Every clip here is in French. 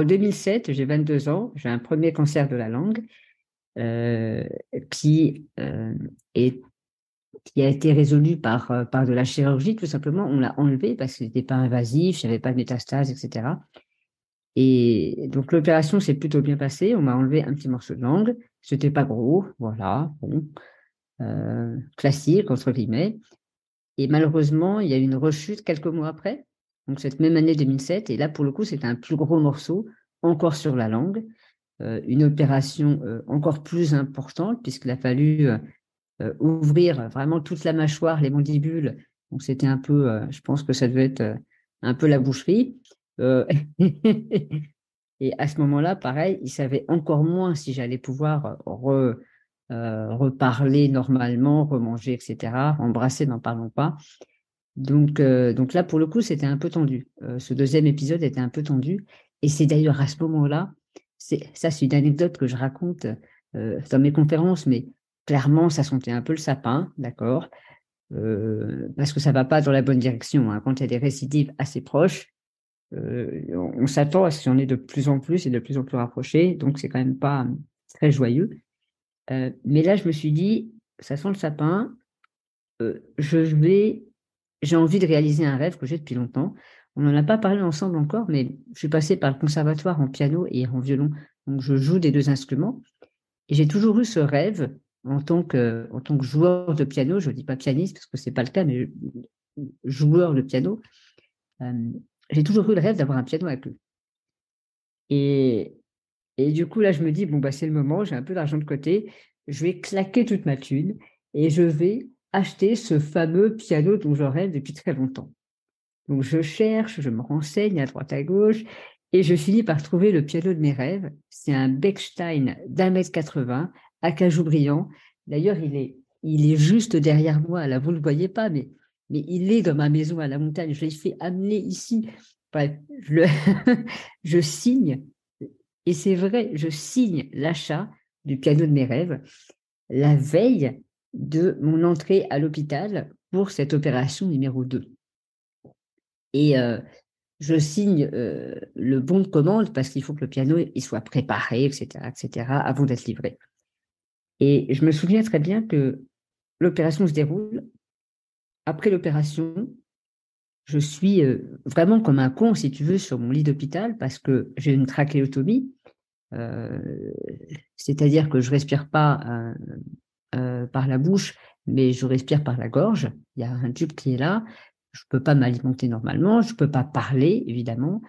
en 2007, j'ai 22 ans, j'ai un premier cancer de la langue euh, qui, euh, est, qui a été résolu par, euh, par de la chirurgie, tout simplement. On l'a enlevé parce que n'était pas invasif, il n'y avait pas de métastase, etc. Et donc l'opération s'est plutôt bien passée. On m'a enlevé un petit morceau de langue. C'était pas gros, voilà, bon, classique entre guillemets. Et malheureusement, il y a eu une rechute quelques mois après, donc cette même année 2007. Et là, pour le coup, c'était un plus gros morceau, encore sur la langue, euh, une opération euh, encore plus importante puisqu'il a fallu euh, ouvrir vraiment toute la mâchoire, les mandibules. Donc c'était un peu, je pense que ça devait être un peu la boucherie. et à ce moment-là, pareil, il savait encore moins si j'allais pouvoir reparler normalement, remanger, etc. Embrasser, n'en parlons pas. Donc, donc là, pour le coup, c'était un peu tendu. ce deuxième épisode était un peu tendu. Et c'est d'ailleurs à ce moment-là, ça, c'est une anecdote que je raconte dans mes conférences, mais clairement, ça sentait un peu le sapin, d'accord? Parce que ça va pas dans la bonne direction. Hein. Quand il y a des récidives assez proches, euh, on, s'attend à ce en ait de plus en plus et de plus en plus rapprochés, donc c'est quand même pas très joyeux. Euh, mais là, je me suis dit, ça sent le sapin, euh, je vais, j'ai envie de réaliser un rêve que j'ai depuis longtemps. On n'en a pas parlé ensemble encore, mais je suis passée par le conservatoire en piano et en violon, donc je joue des deux instruments. Et j'ai toujours eu ce rêve en tant que, en tant que joueur de piano, je ne dis pas pianiste parce que c'est pas le cas, mais joueur de piano j'ai toujours eu le rêve d'avoir un piano avec lui. Et, et du coup, là, je me dis, bon, bah, c'est le moment, j'ai un peu d'argent de côté, je vais claquer toute ma thune et je vais acheter ce fameux piano dont je rêve depuis très longtemps. Donc, je cherche, je me renseigne à droite à gauche et je finis par trouver le piano de mes rêves. C'est un Bechstein d'un mètre 80 à cajou brillant. D'ailleurs, il est, il est juste derrière moi. Là, vous ne le voyez pas, mais mais il est dans ma maison à la montagne. Je l'ai fait amener ici. je, je signe, et c'est vrai, je signe l'achat du piano de mes rêves la veille de mon entrée à l'hôpital pour cette opération numéro 2. Et euh, je signe euh, le bon de commande parce qu'il faut que le piano il soit préparé, etc., etc., avant d'être livré. Et je me souviens très bien que l'opération se déroule après l'opération, je suis euh, vraiment comme un con, si tu veux, sur mon lit d'hôpital parce que j'ai une trachéotomie. C'est-à-dire que je respire pas euh, par la bouche, mais je respire par la gorge. Il y a un tube qui est là. Je peux pas m'alimenter normalement. Je peux pas parler, évidemment.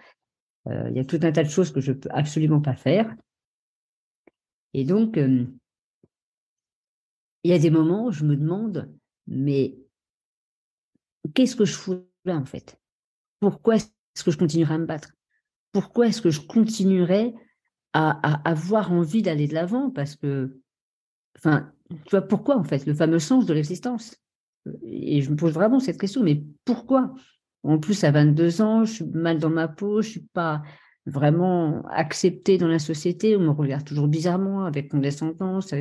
il y a tout un tas de choses que je peux absolument pas faire. Et donc, il y a des moments où je me demande, mais qu'est-ce que je fous là en fait? Pourquoi est-ce que je continuerai à me battre? Pourquoi est-ce que je continuerai à, avoir envie d'aller de l'avant? Parce que, enfin, tu vois, pourquoi en fait Le fameux sens de l'existence. Et je me pose vraiment cette question, mais pourquoi? En plus, à 22 ans, je suis mal dans ma peau, je suis pas vraiment acceptée dans la société, on me regarde toujours bizarrement, avec condescendance.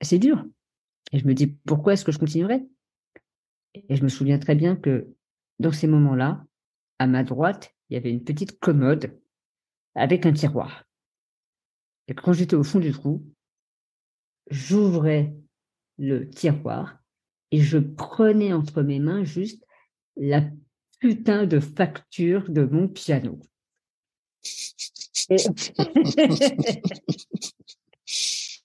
C'est dur. Et je me dis, pourquoi est-ce que je continuerai et je me souviens très bien que dans ces moments-là, à ma droite, il y avait une petite commode avec un tiroir. Et quand j'étais au fond du trou, j'ouvrais le tiroir et je prenais entre mes mains juste la putain de facture de mon piano.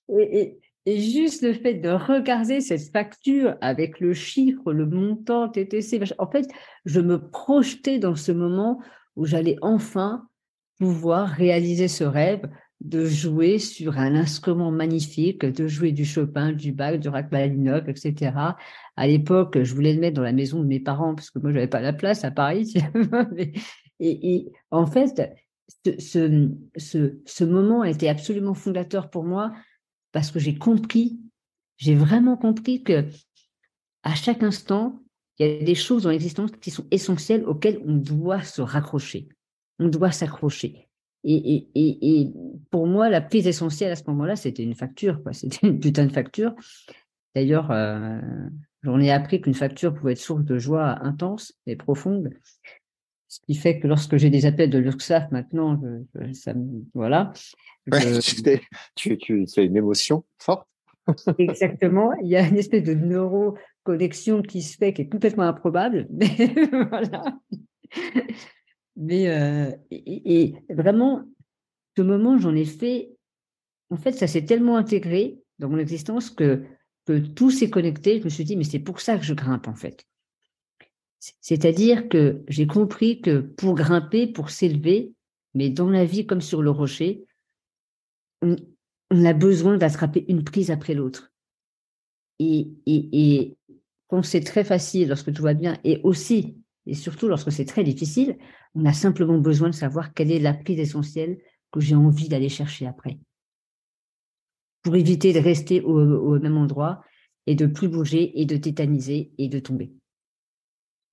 et, juste le fait de regarder cette facture avec le chiffre, le montant, TTC, en fait, je me projetais dans ce moment où j'allais enfin pouvoir réaliser ce rêve de jouer sur un instrument magnifique, de jouer du Chopin, du Bach, du Rachmaninoff, etc. À l'époque, je voulais le mettre dans la maison de mes parents parce que moi, j'avais pas la place à Paris. et, en fait, ce, ce, ce, ce moment a été absolument fondateur pour moi parce que j'ai compris, j'ai vraiment compris que à chaque instant, il y a des choses dans l'existence qui sont essentielles auxquelles on doit se raccrocher. On doit s'accrocher. Et, et, pour moi, la plus essentielle à ce moment-là, c'était une facture. C'était une putain de facture. D'ailleurs, euh, j'en ai appris qu'une facture pouvait être source de joie intense et profonde. Ce qui fait que lorsque j'ai des appels de l'URSSAF maintenant, ça voilà. tu, tu, as une émotion forte. Exactement. Il y a une espèce de neuroconnexion qui se fait, qui est complètement improbable. Mais voilà. Mais euh, et, vraiment, ce moment, j'en ai fait. En fait, ça s'est tellement intégré dans mon existence que, que tout s'est connecté. Je me suis dit, mais c'est pour ça que je grimpe, en fait. C'est-à-dire que j'ai compris que pour grimper, pour s'élever, mais dans la vie comme sur le rocher, on, a besoin d'attraper une prise après l'autre. Et, et, et quand c'est très facile, lorsque tout va bien, et aussi, et surtout lorsque c'est très difficile, on a simplement besoin de savoir quelle est la prise essentielle que j'ai envie d'aller chercher après. Pour éviter de rester au, même endroit et de plus bouger et de tétaniser et de tomber.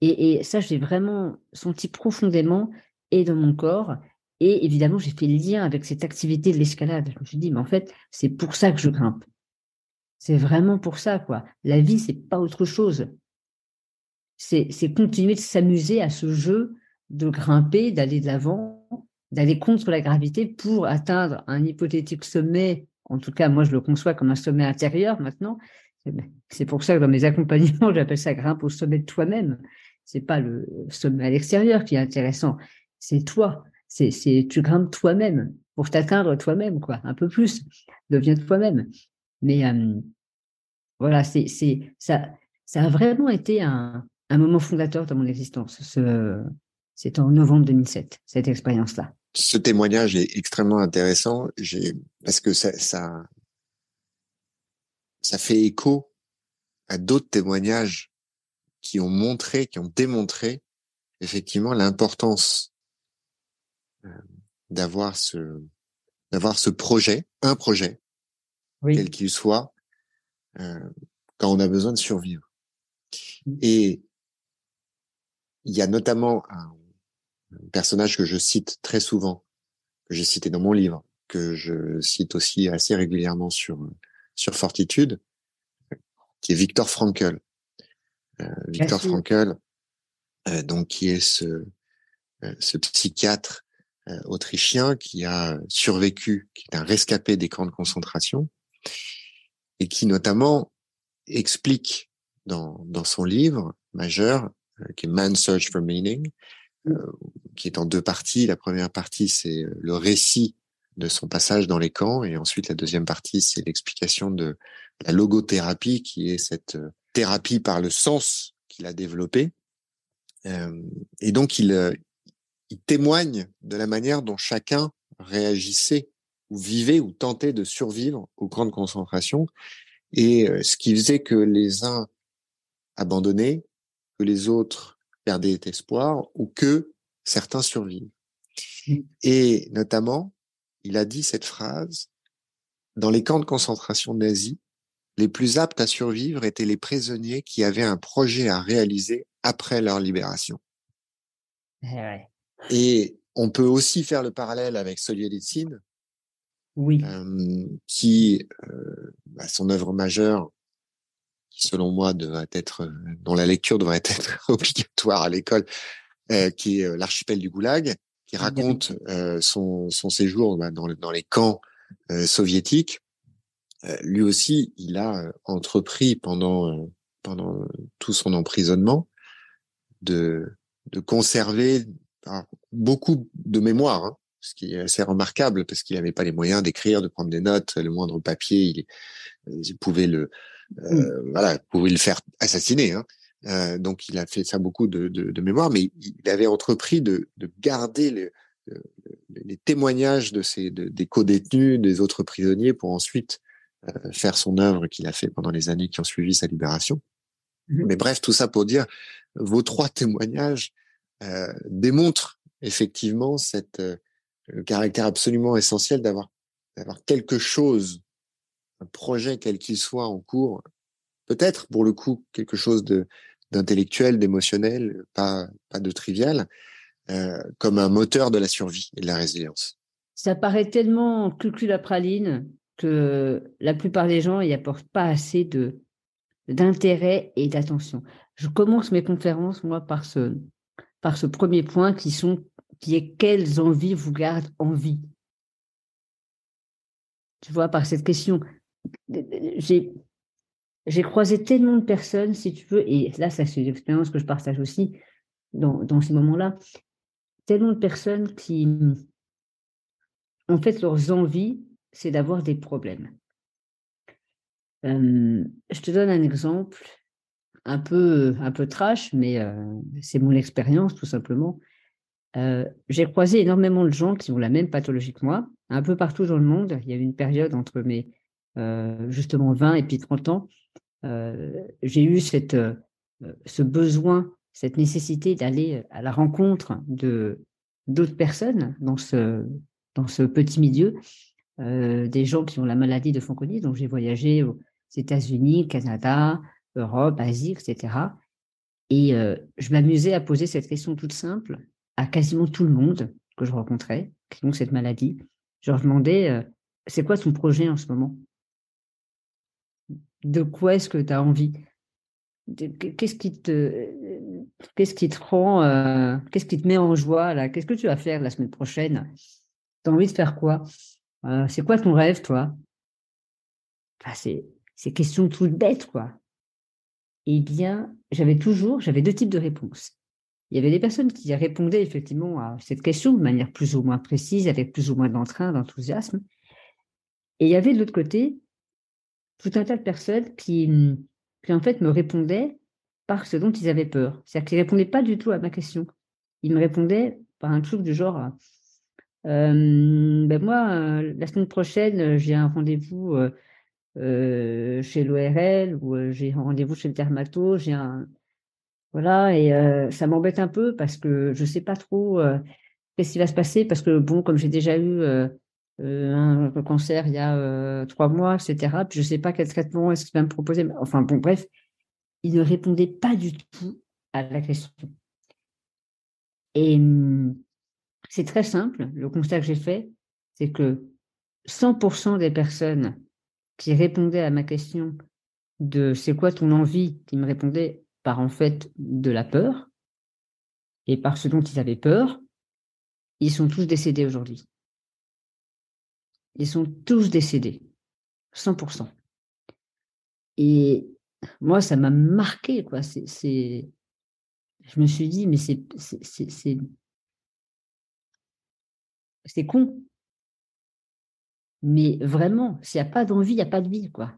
Et, ça, j'ai vraiment senti profondément et dans mon corps. Et évidemment, j'ai fait le lien avec cette activité de l'escalade. Je me suis dit, mais en fait, c'est pour ça que je grimpe. C'est vraiment pour ça, quoi. La vie, c'est pas autre chose. C'est continuer de s'amuser à ce jeu de grimper, d'aller de l'avant, d'aller contre la gravité pour atteindre un hypothétique sommet. En tout cas, moi, je le conçois comme un sommet intérieur maintenant. C'est pour ça que dans mes accompagnements, j'appelle ça grimpe au sommet de toi-même c'est pas le sommet à l'extérieur qui est intéressant, c'est toi. C'est, tu grimpes toi-même pour t'atteindre toi-même, quoi, un peu plus. Deviens toi-même. Mais euh, voilà, c'est, ça, ça a vraiment été un, un moment fondateur dans mon existence. Ce, c'est en novembre 2007, cette expérience-là. Ce témoignage est extrêmement intéressant, j'ai, parce que ça, ça, ça fait écho à d'autres témoignages qui ont montré, qui ont démontré effectivement l'importance euh, d'avoir ce d'avoir ce projet, un projet, quel qu'il soit, euh, quand on a besoin de survivre. Mmh. Et il y a notamment un, personnage que je cite très souvent, que j'ai cité dans mon livre, que je cite aussi assez régulièrement sur sur Fortitude, qui est Victor Frankl. Euh, Victor Frankl, euh, donc qui est ce, euh, ce psychiatre autrichien qui a survécu, qui est un rescapé des camps de concentration, et qui notamment explique dans, dans son livre majeur, qui est Man's Search for Meaning, mmh. qui est en deux parties. La première partie, c'est le récit de son passage dans les camps, et ensuite la deuxième partie, c'est l'explication de la logothérapie, qui est cette thérapie par le sens qu'il a développé. Euh, et donc, il, euh, il témoigne de la manière dont chacun réagissait ou vivait ou tentait de survivre aux grandes concentrations et euh, ce qui faisait que les uns abandonnaient, que les autres perdaient espoir ou que certains survivent. Mmh. Et notamment, il a dit cette phrase, dans les camps de concentration nazis, les plus aptes à survivre étaient les prisonniers qui avaient un projet à réaliser après leur libération. Eh Et on peut aussi faire le parallèle avec Solzhenitsyn, oui. Euh, qui, euh, bah, son œuvre majeure, qui selon moi devrait être, dont la lecture devrait être obligatoire à l'école, euh, qui est l'archipel du Goulag, qui raconte son, son séjour bah, dans, dans les camps soviétiques. Euh, lui aussi, il a euh, entrepris pendant euh, pendant tout son emprisonnement de de conserver beaucoup de mémoire, hein, ce qui est assez remarquable parce qu'il n'avait pas les moyens d'écrire, de prendre des notes, le moindre papier, il, pouvait le euh, voilà, pouvait le faire assassiner. Hein. Euh, donc il a fait ça beaucoup de, de, de mémoire, mais il avait entrepris de, de garder le, les témoignages de ces de, des co-détenus, des autres prisonniers, pour ensuite euh, faire son œuvre qu'il a fait pendant les années qui ont suivi sa libération. Mmh Mais bref, tout ça pour dire, vos trois témoignages euh, démontrent effectivement cette euh, le caractère absolument essentiel d'avoir d'avoir quelque chose, projet quel qu'il soit en cours, peut-être pour le coup quelque chose de d'intellectuel, d'émotionnel, pas pas de trivial, euh, comme un moteur de la survie et de la résilience. Ça paraît tellement cucul la praline que la plupart des gens n'y apportent pas assez de d'intérêt et d'attention. Je commence mes conférences, moi, par ce, par ce premier point qui sont qui est quelles envies vous gardent en vie? Tu vois, par cette question, j'ai croisé tellement de personnes, si tu veux, et là, ça c'est une expérience que je partage aussi dans, dans ces moments-là, tellement de personnes qui, en fait, leurs envies, c'est d'avoir des problèmes. Euh, je te donne un exemple un peu, un peu trash, mais euh, c'est mon expérience tout simplement. Euh, j'ai croisé énormément de gens qui ont la même pathologie que moi, un peu partout dans le monde. Il y a eu une période entre mes justement 20 et puis 30 ans. j'ai eu cette, ce besoin, cette nécessité d'aller à la rencontre de d'autres personnes dans ce, petit milieu, des gens qui ont la maladie de Fanconi. Donc j'ai voyagé aux États-Unis, Canada, Europe, Asie, etc. Et euh, je m'amusais à poser cette question toute simple à quasiment tout le monde que je rencontrais, qui ont cette maladie. Je leur demandais, euh, c'est quoi ton projet en ce moment? De quoi est-ce que tu as envie Qu'est-ce qui te, rend, euh, qu'est-ce qui te met en joie Qu'est-ce que tu vas faire la semaine prochaine? Tu as envie de faire quoi? C'est quoi ton rêve, toi? Enfin, c'est, c'est questions toutes bêtes, quoi. Eh bien, j'avais toujours, j'avais deux types de réponses. Il y avait des personnes qui répondaient effectivement à cette question de manière plus ou moins précise, avec plus ou moins d'entrain, d'enthousiasme. Et il y avait de l'autre côté tout un tas de personnes qui, qui en fait me répondaient par ce dont ils avaient peur. C'est-à-dire qu'ils ne répondaient pas du tout à ma question. Ils me répondaient par un truc du genre euh, ben moi, euh, la semaine prochaine, j'ai un rendez-vous euh, euh, chez l'ORL ou euh, j'ai rendez-vous chez le dermato, j'ai un voilà et euh, ça m'embête un peu parce que je sais pas trop qu'est-ce qui va se passer parce que bon comme j'ai déjà eu un cancer il y a trois mois etc puis je sais pas quel traitement est-ce qu'il va me proposer enfin bon bref il ne répondait pas du tout à la question. Et hum, c'est très simple. Le constat que j'ai fait c'est que 100% des personnes qui répondait à ma question de c'est quoi ton envie, qui me répondait par en fait de la peur et par ce dont ils avaient peur, ils sont tous décédés aujourd'hui. Ils sont tous décédés, 100%. Et moi, ça m'a marqué, quoi. C'est, je me suis dit, mais c'est, c'est, c'est con. Mais vraiment, s'il n'y a pas d'envie, il n'y a pas de vie, quoi.